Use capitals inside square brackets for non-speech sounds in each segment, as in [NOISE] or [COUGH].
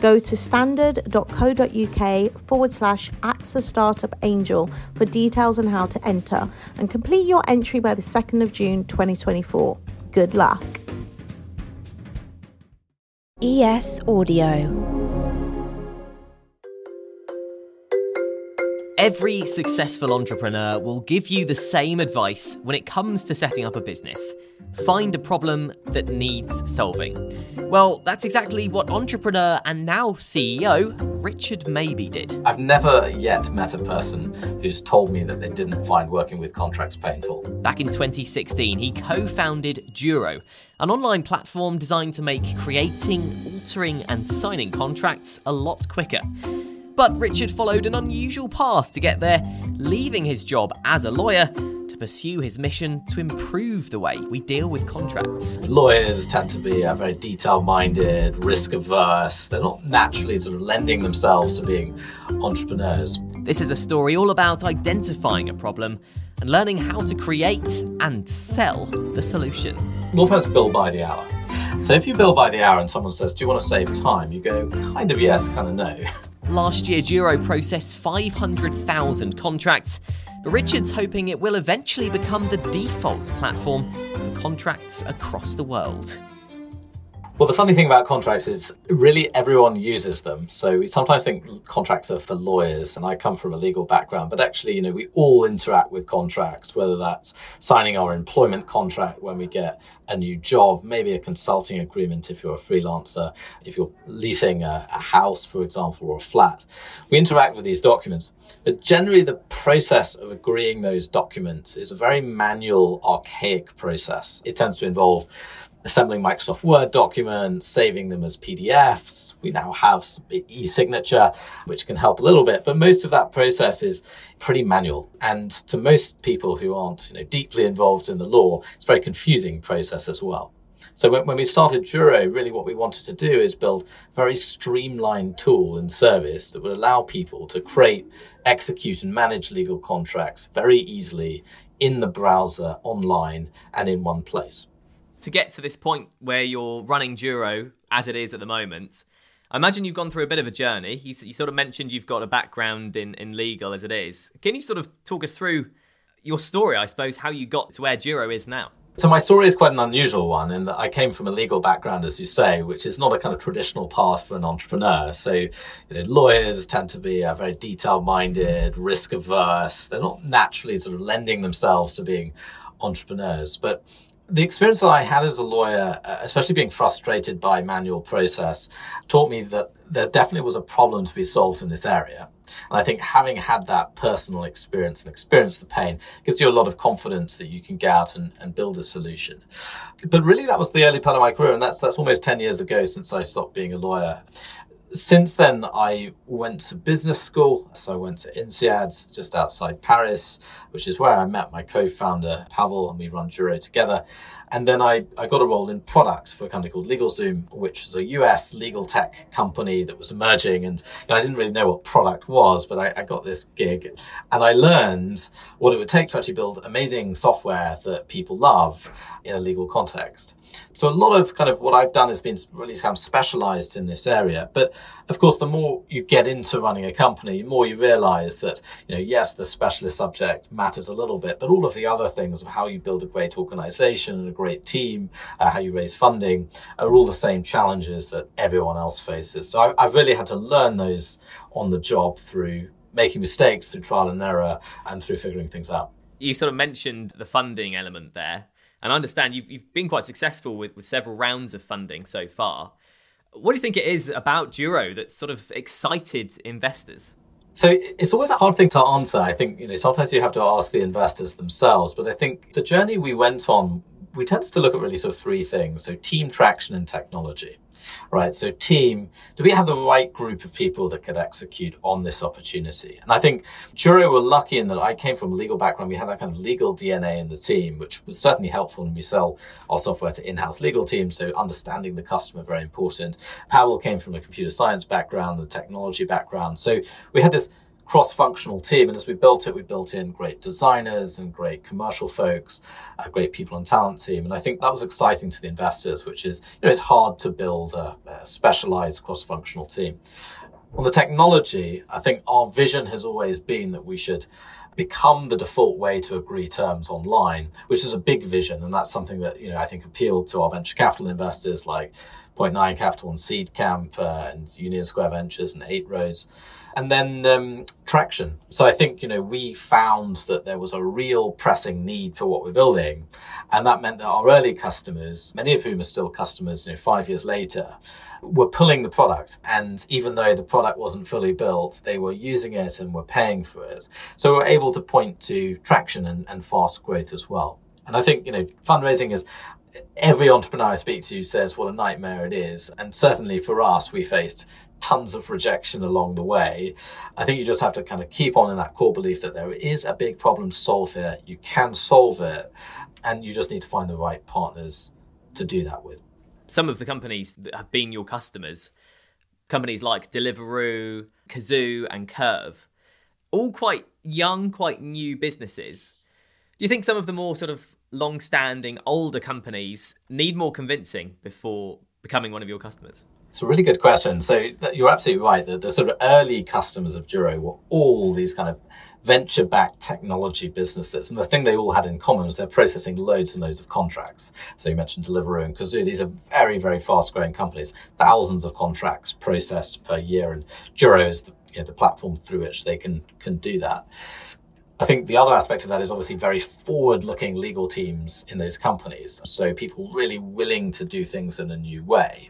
Go to standard.co.uk forward slash AXA Startup Angel for details on how to enter and complete your entry by the 2nd of June 2024. Good luck. ES Audio. Every successful entrepreneur will give you the same advice when it comes to setting up a business. Find a problem that needs solving. Well, that's exactly what entrepreneur and now CEO Richard Mabey did. I've never yet met a person who's told me that they didn't find working with contracts painful. Back in 2016, he co founded Juro, an online platform designed to make creating, altering, and signing contracts a lot quicker. But Richard followed an unusual path to get there, leaving his job as a lawyer pursue his mission to improve the way we deal with contracts. Lawyers tend to be uh, very detail minded, risk averse. They're not naturally sort of lending themselves to being entrepreneurs. This is a story all about identifying a problem and learning how to create and sell the solution. Law firms bill by the hour. So if you bill by the hour and someone says, Do you want to save time? You go, kind of yes, kind of no. Last year, Juro processed 500,000 contracts, but Richard's hoping it will eventually become the default platform for contracts across the world. Well, the funny thing about contracts is really everyone uses them. So we sometimes think contracts are for lawyers, and I come from a legal background, but actually, you know, we all interact with contracts, whether that's signing our employment contract when we get a new job, maybe a consulting agreement if you're a freelancer, if you're leasing a, a house, for example, or a flat. We interact with these documents, but generally the process of agreeing those documents is a very manual, archaic process. It tends to involve assembling Microsoft Word documents, saving them as PDFs. We now have e-signature, which can help a little bit, but most of that process is pretty manual. And to most people who aren't, you know, deeply involved in the law, it's a very confusing process as well. So when, when we started Juro, really what we wanted to do is build a very streamlined tool and service that would allow people to create, execute and manage legal contracts very easily in the browser, online and in one place to get to this point where you're running Juro as it is at the moment, I imagine you've gone through a bit of a journey. You, you, sort of mentioned you've got a background in, in legal as it is. Can you sort of talk us through your story, I suppose, how you got to where Juro is now? So my story is quite an unusual one in that I came from a legal background, as you say, which is not a kind of traditional path for an entrepreneur. So, you know, lawyers tend to be uh, very detail-minded, risk-averse. They're not naturally sort of lending themselves to being entrepreneurs. But the experience that I had as a lawyer, uh, especially being frustrated by manual process, taught me that there definitely was a problem to be solved in this area. And I think having had that personal experience and experience the pain gives you a lot of confidence that you can get out and, and build a solution. But really, that was the early part of my career, and that's that's almost ten years ago since I stopped being a lawyer. Since then, I went to business school. So I went to INSEAD just outside Paris, which is where I met my co-founder Pavel, and we run Juro together. And then I, I got a role in products for a company called LegalZoom, which was a US legal tech company that was emerging. And you know, I didn't really know what product was, but I, I, got this gig and I learned what it would take to actually build amazing software that people love in a legal context. So a lot of kind of what I've done has been really kind of specialized in this area. But Of course, the more you get into running a company, the more you realize that, you know, yes, the specialist subject matters a little bit, but all of the other things of how you build a great organization and a great team, uh, how you raise funding, are all the same challenges that everyone else faces. So I, I've really had to learn those on the job through making mistakes, through trial and error, and through figuring things out. You sort of mentioned the funding element there. And I understand you've, you've been quite successful with, with several rounds of funding so far. What do you think it is about Juro that sort of excited investors? So it's always a hard thing to answer. I think, you know, sometimes you have to ask the investors themselves, but I think the journey we went on, we tend to look at really sort of three things. So team traction and technology right? So team, do we have the right group of people that could execute on this opportunity? And I think Juro were lucky in that I came from a legal background. We had that kind of legal DNA in the team, which was certainly helpful when we sell our software to in-house legal teams. So understanding the customer, very important. Powell came from a computer science background, a technology background. So we had this cross-functional team. And as we built it, we built in great designers and great commercial folks, a great people and talent team. And I think that was exciting to the investors, which is, you know, it's hard to build a, a specialized cross-functional team. On the technology, I think our vision has always been that we should become the default way to agree terms online, which is a big vision. And that's something that, you know, I think appealed to our venture capital investors like Point Nine Capital and Seedcamp uh, and Union Square Ventures and Eight Roads and then um, traction. So I think you know we found that there was a real pressing need for what we're building, and that meant that our early customers, many of whom are still customers, you know, five years later, were pulling the product. And even though the product wasn't fully built, they were using it and were paying for it. So we're able to point to traction and, and fast growth as well. And I think you know fundraising is every entrepreneur I speak to says what a nightmare it is. And certainly for us, we faced tons of rejection along the way. I think you just have to kind of keep on in that core belief that there is a big problem to solve here. You can solve it, and you just need to find the right partners to do that with. Some of the companies that have been your customers, companies like Deliveroo, Cazoo, and Curve, all quite young, quite new businesses. Do you think some of the more sort of long-standing, older companies need more convincing before becoming one of your customers? It's a really good question. So you're absolutely right. The, the sort of early customers of Juro were all these kind of venture-backed technology businesses. And the thing they all had in common was they're processing loads and loads of contracts. So you mentioned Deliveroo and Cazoo. These are very, very fast-growing companies. Thousands of contracts processed per year. And Juro is the, you know, the platform through which they can, can do that. I think the other aspect of that is obviously very forward looking legal teams in those companies. So people really willing to do things in a new way.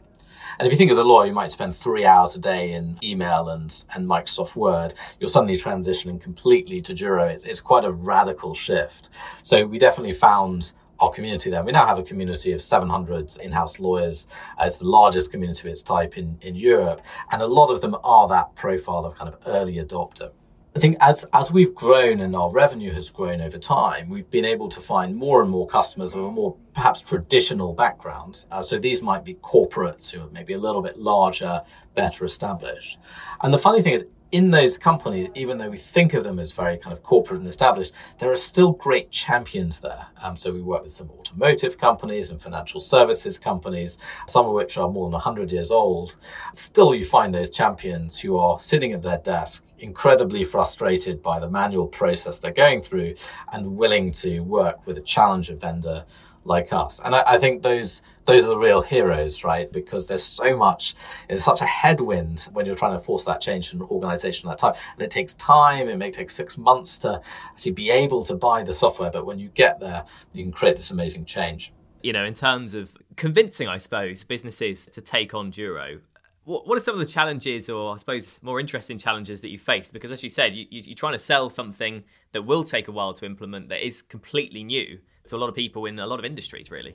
And if you think as a lawyer, you might spend three hours a day in email and, and Microsoft Word, you're suddenly transitioning completely to Juro. It's, it's quite a radical shift. So we definitely found our community there. We now have a community of 700 in-house lawyers. Uh, it's the largest community of its type in, in Europe. And a lot of them are that profile of kind of early adopter. I think as as we've grown and our revenue has grown over time, we've been able to find more and more customers who are more perhaps traditional backgrounds. Uh, so these might be corporates who are maybe a little bit larger, better established. And the funny thing is, in those companies, even though we think of them as very kind of corporate and established, there are still great champions there. Um, so we work with some automotive companies and financial services companies, some of which are more than 100 years old. Still, you find those champions who are sitting at their desk, incredibly frustrated by the manual process they're going through and willing to work with a challenger vendor like us. And I, I, think those those are the real heroes, right? Because there's so much, it's such a headwind when you're trying to force that change in an organization at that time. And it takes time, it may take six months to actually be able to buy the software, but when you get there, you can create this amazing change. You know, in terms of convincing, I suppose, businesses to take on Juro, what are some of the challenges or i suppose more interesting challenges that you faced because as you said you, are trying to sell something that will take a while to implement that is completely new to a lot of people in a lot of industries, really.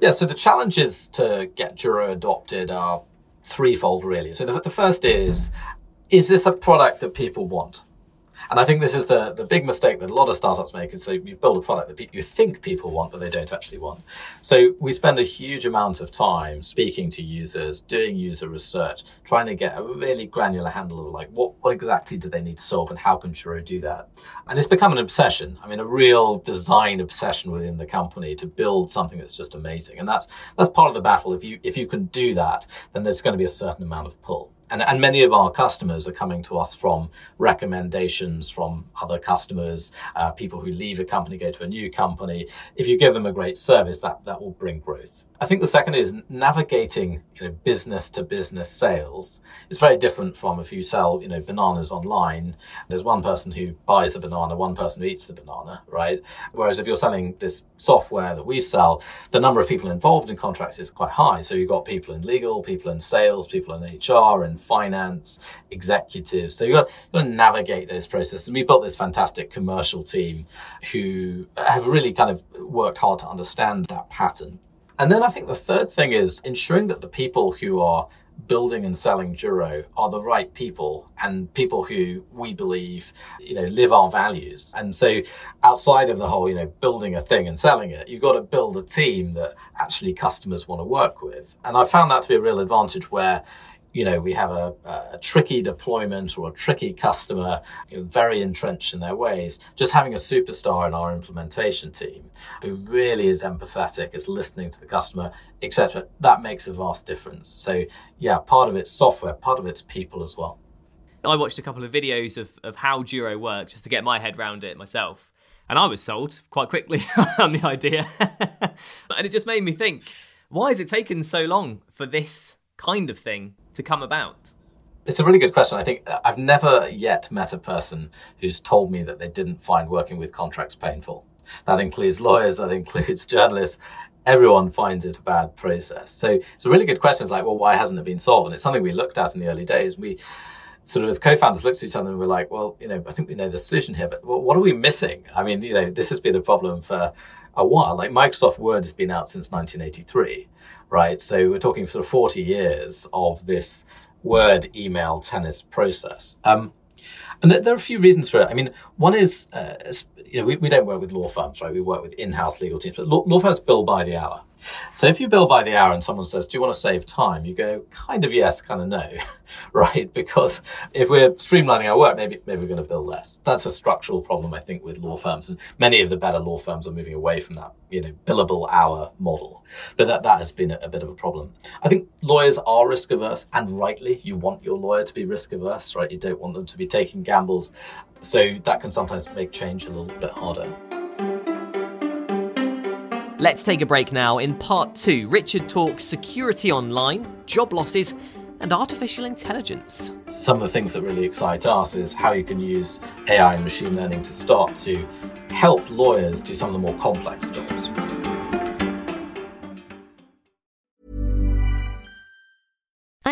Yeah, so the challenges to get Juro adopted are threefold, really. So the, the first is, is this a product that people want? And I think this is the, the big mistake that a lot of startups make is they you build a product that you think people want, but they don't actually want. So we spend a huge amount of time speaking to users, doing user research, trying to get a really granular handle of like what, what exactly do they need to solve and how can Juro do that? And it's become an obsession. I mean, a real design obsession within the company to build something that's just amazing. And that's, that's part of the battle. If you, if you can do that, then there's going to be a certain amount of pull. And, and many of our customers are coming to us from recommendations from other customers, uh, people who leave a company, go to a new company. If you give them a great service, that, that will bring growth. I think the second is navigating you know, business to business sales. It's very different from if you sell you know bananas online. There's one person who buys the banana, one person who eats the banana, right? Whereas if you're selling this software that we sell, the number of people involved in contracts is quite high. So you've got people in legal, people in sales, people in HR, and finance, executives. So you've got, you've got to navigate those processes. And we built this fantastic commercial team who have really kind of worked hard to understand that pattern. And then I think the third thing is ensuring that the people who are building and selling Juro are the right people and people who we believe, you know, live our values. And so outside of the whole, you know, building a thing and selling it, you've got to build a team that actually customers want to work with. And I found that to be a real advantage where, you know, we have a, a tricky deployment or a tricky customer, very entrenched in their ways. Just having a superstar in our implementation team who really is empathetic, is listening to the customer, etc., that makes a vast difference. So, yeah, part of it's software, part of it's people as well. I watched a couple of videos of, of how Juro works just to get my head around it myself. And I was sold quite quickly [LAUGHS] on the idea. [LAUGHS] and it just made me think why has it taken so long for this kind of thing to come about? It's a really good question. I think uh, I've never yet met a person who's told me that they didn't find working with contracts painful. That includes lawyers, that includes [LAUGHS] journalists. Everyone finds it a bad process. So it's a really good question. It's like, well, why hasn't it been solved? And it's something we looked at in the early days. We sort of as co-founders looked at each other and we're like, well, you know, I think we know the solution here, but what are we missing? I mean, you know, this has been a problem for a while. Like Microsoft Word has been out since 1983, right? So we're talking sort of 40 years of this word email tennis process. Um, and there, there, are a few reasons for it. I mean, one is, uh, you know, we, we don't work with law firms, right? We work with in-house legal teams, but law, law firms bill by the hour. So if you bill by the hour and someone says, do you want to save time? You go, kind of yes, kind of no, [LAUGHS] right? Because if we're streamlining our work, maybe, maybe we're going to bill less. That's a structural problem, I think, with law firms. And many of the better law firms are moving away from that, you know, billable hour model. But that, that has been a, a bit of a problem. I think lawyers are risk averse and rightly. You want your lawyer to be risk averse, right? You don't want them to be taking gambles. So that can sometimes make change a little bit harder. Let's take a break now. In part two, Richard talks security online, job losses, and artificial intelligence. Some of the things that really excite us is how you can use AI and machine learning to start to help lawyers do some of the more complex jobs.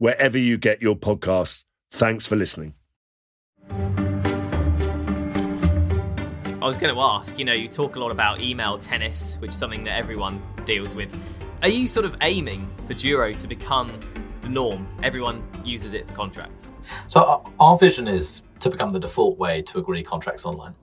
wherever you get your podcasts. Thanks for listening. I was going to ask, you know, you talk a lot about email tennis, which is something that everyone deals with. Are you sort of aiming for Juro to become the norm? Everyone uses it for contracts. So uh, our vision is to become the default way to agree contracts online.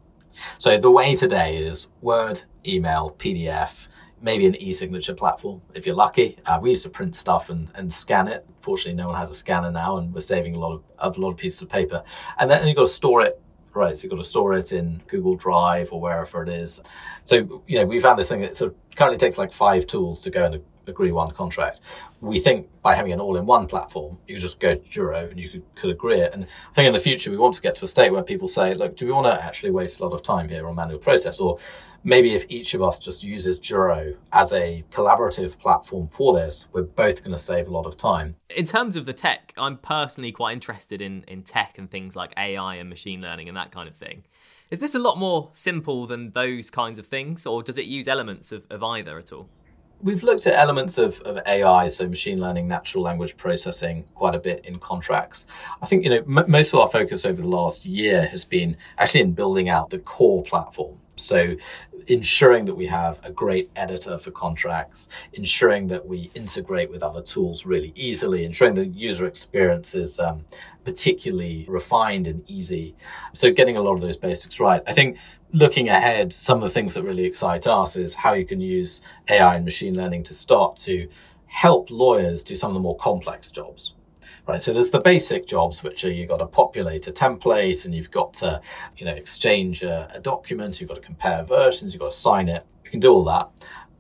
So the way today is Word, email, PDF. Maybe an e-signature platform if you're lucky. Uh, we used to print stuff and, and scan it. Fortunately, no one has a scanner now, and we're saving a lot of, of a lot of pieces of paper. And then you've got to store it right. So you've got to store it in Google Drive or wherever it is. So you know we found this thing that sort of currently takes like five tools to go and agree one contract. We think by having an all-in-one platform, you just go to Juro and you could, could agree it. And I think in the future we want to get to a state where people say, look, do we want to actually waste a lot of time here on manual process? Or maybe if each of us just uses Juro as a collaborative platform for this, we're both going to save a lot of time. In terms of the tech, I'm personally quite interested in, in tech and things like AI and machine learning and that kind of thing. Is this a lot more simple than those kinds of things, or does it use elements of, of either at all? We've looked at elements of, of AI, so machine learning, natural language processing, quite a bit in contracts. I think, you know, m- most of our focus over the last year has been actually in building out the core platform. So ensuring that we have a great editor for contracts, ensuring that we integrate with other tools really easily, ensuring the user experience is um, particularly refined and easy. So getting a lot of those basics right. I think looking ahead, some of the things that really excite us is how you can use AI and machine learning to start to help lawyers do some of the more complex jobs. Right, so there's the basic jobs, which are you've got to populate a template and you've got to, you know, exchange a, a document, you've got to compare versions, you've got to sign it. You can do all that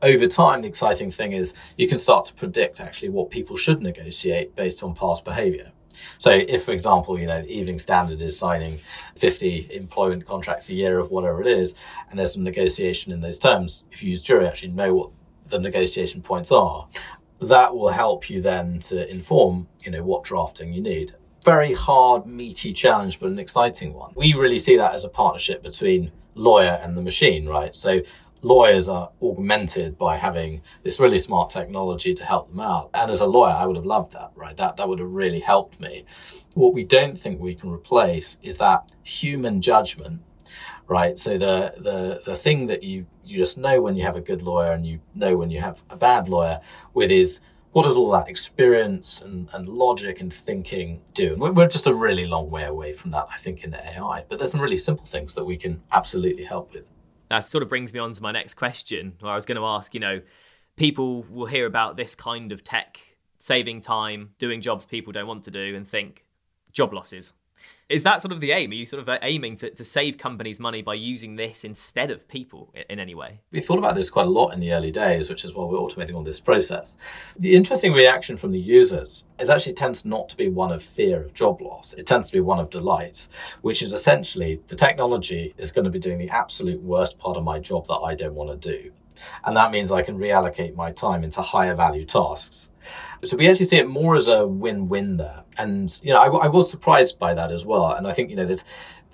over time, the exciting thing is you can start to predict actually what people should negotiate based on past behavior. So if, for example, you know, the Evening Standard is signing 50 employment contracts a year of whatever it is, and there's some negotiation in those terms, if you use Juro, actually know what the negotiation points are, that will help you then to inform, you know, what drafting you need. Very hard, meaty challenge, but an exciting one. We really see that as a partnership between lawyer and the machine, right? So lawyers are augmented by having this really smart technology to help them out. And as a lawyer, I would have loved that, right? That, that would have really helped me. What we don't think we can replace is that human judgment, right? So the, the, the thing that you, you just know when you have a good lawyer and you know when you have a bad lawyer with is, what does all that experience and, and logic and thinking do? And we're, we're just a really long way away from that, I think, in the AI. But there's some really simple things that we can absolutely help with that sort of brings me on to my next question, where I was going to ask, you know, people will hear about this kind of tech saving time, doing jobs people don't want to do, and think job losses. Is that sort of the aim? Are you sort of uh, aiming to, to save companies money by using this instead of people in any way? We thought about this quite a lot in the early days, which is why we're automating all this process. The interesting reaction from the users is actually tends not to be one of fear of job loss. It tends to be one of delight, which is essentially the technology is going to be doing the absolute worst part of my job that I don't want to do. And that means I can reallocate my time into higher value tasks. So we actually see it more as a win-win there. And, you know, I, I was surprised by that as well. And I think, you know, there's,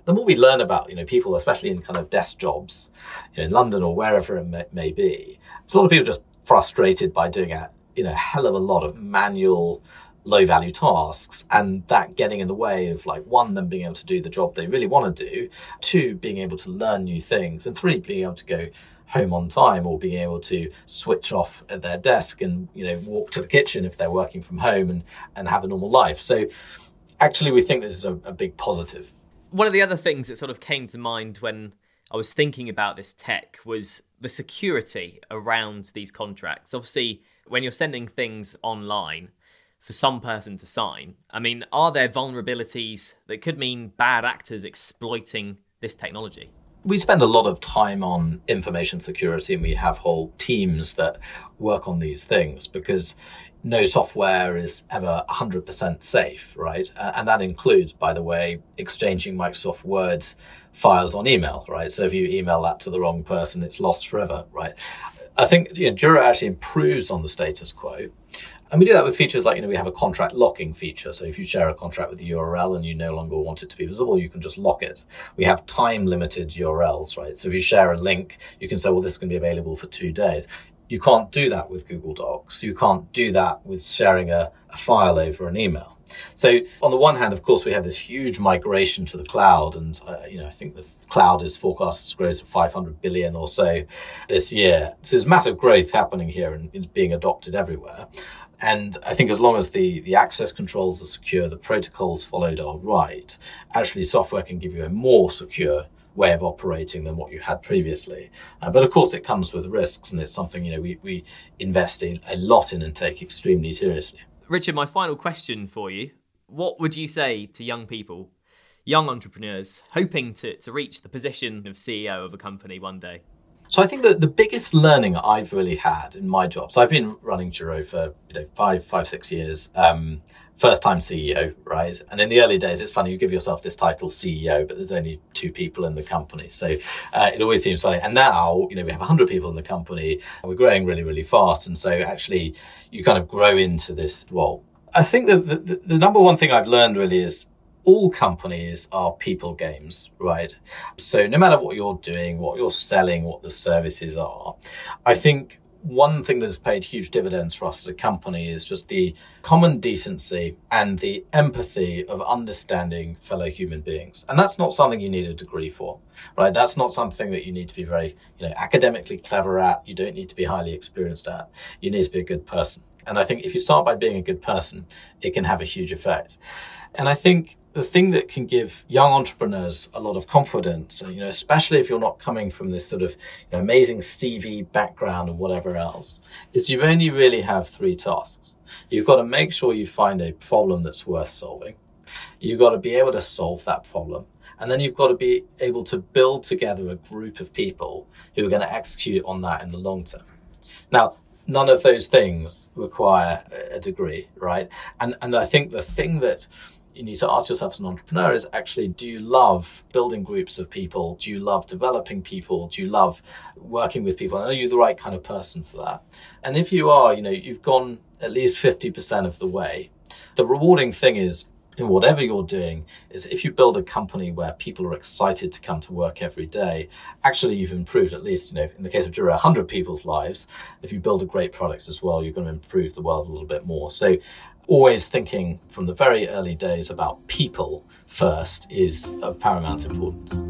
the more we learn about, you know, people, especially in kind of desk jobs, you know, in London or wherever it may, may be, it's a lot of people just frustrated by doing a, you know, hell of a lot of manual, low value tasks and that getting in the way of like one them being able to do the job they really want to do two being able to learn new things and three being able to go home on time or being able to switch off at their desk and you know walk to the kitchen if they're working from home and and have a normal life so actually we think this is a, a big positive. positive one of the other things that sort of came to mind when I was thinking about this tech was the security around these contracts. Obviously, when you're sending things online for some person to sign, I mean, are there vulnerabilities that could mean bad actors exploiting this technology? We spend a lot of time on information security and we have whole teams that work on these things because no software is ever 100% safe, right? and that includes, by the way, exchanging Microsoft Word files on email, right? So if you email that to the wrong person, it's lost forever, right? I think you know, Juro actually improves on the status quo. And we do that with features like, you know, we have a contract locking feature. So if you share a contract with the URL and you no longer want it to be visible, you can just lock it. We have time limited URLs, right? So if you share a link, you can say, well, this is going to be available for two days. You can't do that with Google Docs. You can't do that with sharing a, a file over an email. So on the one hand, of course, we have this huge migration to the cloud, and uh, you know I think the cloud is forecast to grow to 500 billion or so this year. So there's massive growth happening here and it's being adopted everywhere. And I think as long as the, the access controls are secure, the protocols followed are right, actually software can give you a more secure way of operating than what you had previously. Uh, but of course, it comes with risks, and it's something you know we, we invest in a lot in and take extremely seriously. Richard, my final question for you: What would you say to young people, young entrepreneurs, hoping to, to reach the position of CEO of a company one day? So I think that the biggest learning I've really had in my job. So I've been running Juro for you know five, five, six years. Um, first time CEO, right? And in the early days, it's funny, you give yourself this title CEO, but there's only two people in the company. So uh, it always seems funny. And now, you know, we have 100 people in the company and we're growing really, really fast. And so actually, you kind of grow into this role. I think that the, the number one thing I've learned really is all companies are people games, right? So no matter what you're doing, what you're selling, what the services are, I think one thing that has paid huge dividends for us as a company is just the common decency and the empathy of understanding fellow human beings. And that's not something you need a degree for, right? That's not something that you need to be very, you know, academically clever at. You don't need to be highly experienced at. You need to be a good person. And I think if you start by being a good person, it can have a huge effect. And I think the thing that can give young entrepreneurs a lot of confidence, you know, especially if you're not coming from this sort of you know, amazing CV background and whatever else, is you only really have three tasks. You've got to make sure you find a problem that's worth solving. You've got to be able to solve that problem. And then you've got to be able to build together a group of people who are going to execute on that in the long term. Now, none of those things require a degree, right? And, and I think the thing that you need to ask yourself as an entrepreneur is actually do you love building groups of people? Do you love developing people? Do you love working with people? Are you the right kind of person for that? And if you are you know you've gone at least 50% of the way. The rewarding thing is in whatever you're doing is if you build a company where people are excited to come to work every day actually you've improved at least you know in the case of Juro 100 people's lives. If you build a great product as well you're going to improve the world a little bit more. So always thinking from the very early days about people first is of paramount importance.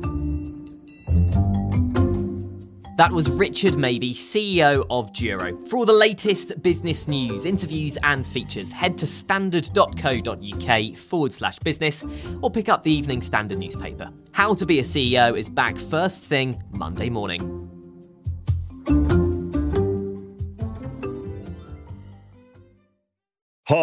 That was Richard Mabey, CEO of Juro. For all the latest business news, interviews, and features, head to standard.co.uk forward slash business or pick up the Evening Standard newspaper. How to Be a CEO is back first thing Monday morning.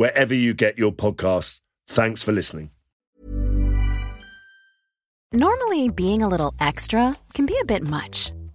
wherever you get your podcasts. Thanks for listening. Normally, being a little extra can be a bit much,